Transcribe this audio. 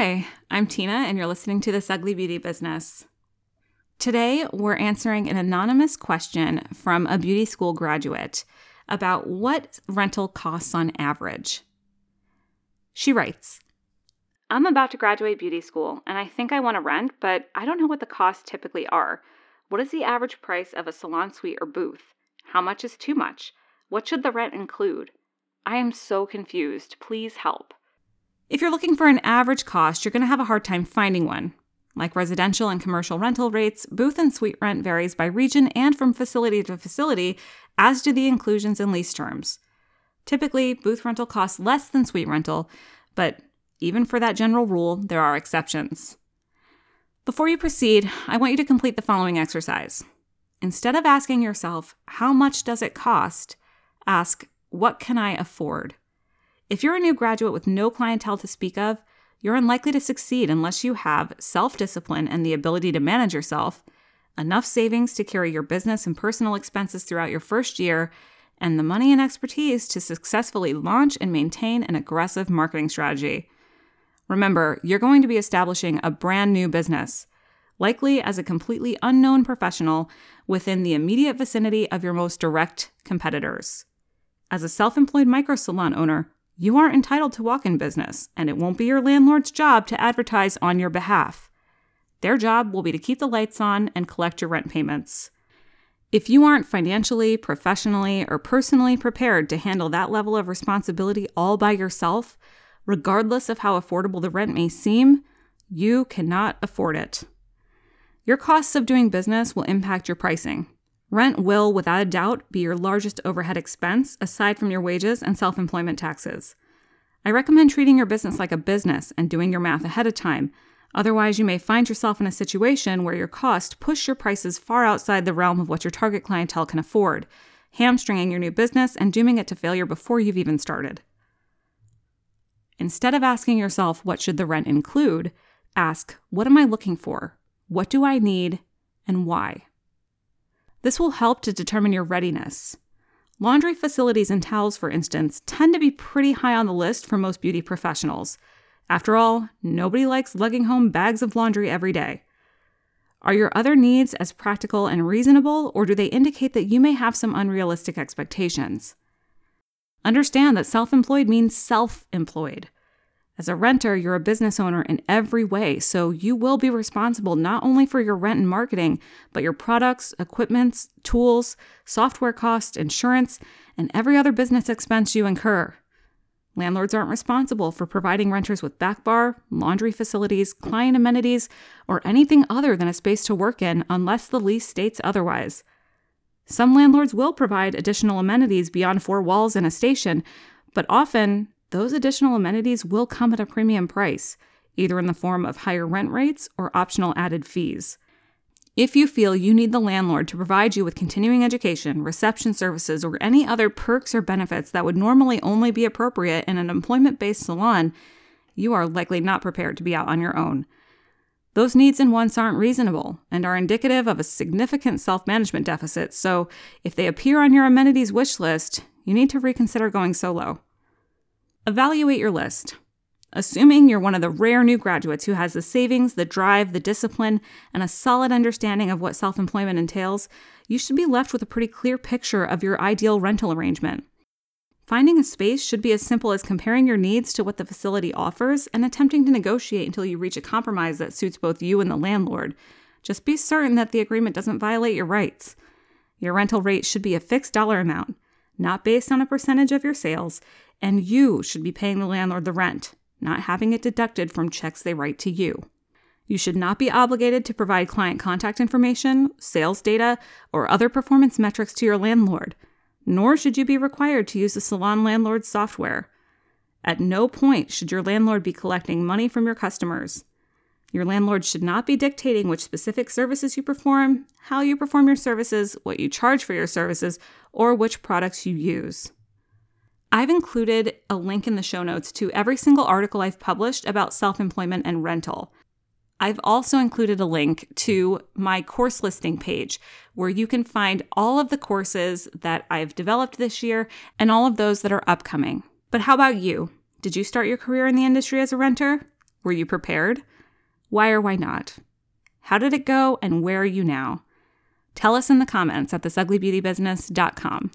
Hi, I'm Tina, and you're listening to This Ugly Beauty Business. Today, we're answering an anonymous question from a beauty school graduate about what rental costs on average. She writes I'm about to graduate beauty school, and I think I want to rent, but I don't know what the costs typically are. What is the average price of a salon suite or booth? How much is too much? What should the rent include? I am so confused. Please help. If you're looking for an average cost, you're going to have a hard time finding one. Like residential and commercial rental rates, booth and suite rent varies by region and from facility to facility, as do the inclusions and lease terms. Typically, booth rental costs less than suite rental, but even for that general rule, there are exceptions. Before you proceed, I want you to complete the following exercise. Instead of asking yourself, how much does it cost? Ask, what can I afford? If you're a new graduate with no clientele to speak of, you're unlikely to succeed unless you have self discipline and the ability to manage yourself, enough savings to carry your business and personal expenses throughout your first year, and the money and expertise to successfully launch and maintain an aggressive marketing strategy. Remember, you're going to be establishing a brand new business, likely as a completely unknown professional within the immediate vicinity of your most direct competitors. As a self employed micro salon owner, you aren't entitled to walk in business, and it won't be your landlord's job to advertise on your behalf. Their job will be to keep the lights on and collect your rent payments. If you aren't financially, professionally, or personally prepared to handle that level of responsibility all by yourself, regardless of how affordable the rent may seem, you cannot afford it. Your costs of doing business will impact your pricing. Rent will, without a doubt, be your largest overhead expense aside from your wages and self employment taxes. I recommend treating your business like a business and doing your math ahead of time. Otherwise, you may find yourself in a situation where your costs push your prices far outside the realm of what your target clientele can afford, hamstringing your new business and dooming it to failure before you've even started. Instead of asking yourself, what should the rent include? Ask, what am I looking for? What do I need? And why? This will help to determine your readiness. Laundry facilities and towels, for instance, tend to be pretty high on the list for most beauty professionals. After all, nobody likes lugging home bags of laundry every day. Are your other needs as practical and reasonable, or do they indicate that you may have some unrealistic expectations? Understand that self employed means self employed. As a renter, you're a business owner in every way, so you will be responsible not only for your rent and marketing, but your products, equipments, tools, software costs, insurance, and every other business expense you incur. Landlords aren't responsible for providing renters with back bar, laundry facilities, client amenities, or anything other than a space to work in unless the lease states otherwise. Some landlords will provide additional amenities beyond four walls and a station, but often those additional amenities will come at a premium price, either in the form of higher rent rates or optional added fees. If you feel you need the landlord to provide you with continuing education, reception services, or any other perks or benefits that would normally only be appropriate in an employment based salon, you are likely not prepared to be out on your own. Those needs and wants aren't reasonable and are indicative of a significant self management deficit, so if they appear on your amenities wish list, you need to reconsider going solo. Evaluate your list. Assuming you're one of the rare new graduates who has the savings, the drive, the discipline, and a solid understanding of what self employment entails, you should be left with a pretty clear picture of your ideal rental arrangement. Finding a space should be as simple as comparing your needs to what the facility offers and attempting to negotiate until you reach a compromise that suits both you and the landlord. Just be certain that the agreement doesn't violate your rights. Your rental rate should be a fixed dollar amount, not based on a percentage of your sales, and you should be paying the landlord the rent, not having it deducted from checks they write to you. You should not be obligated to provide client contact information, sales data, or other performance metrics to your landlord, nor should you be required to use the salon landlord's software. At no point should your landlord be collecting money from your customers. Your landlord should not be dictating which specific services you perform, how you perform your services, what you charge for your services, or which products you use. I've included a link in the show notes to every single article I've published about self employment and rental. I've also included a link to my course listing page where you can find all of the courses that I've developed this year and all of those that are upcoming. But how about you? Did you start your career in the industry as a renter? Were you prepared? Why or why not? How did it go and where are you now? Tell us in the comments at thisuglybeautybusiness.com.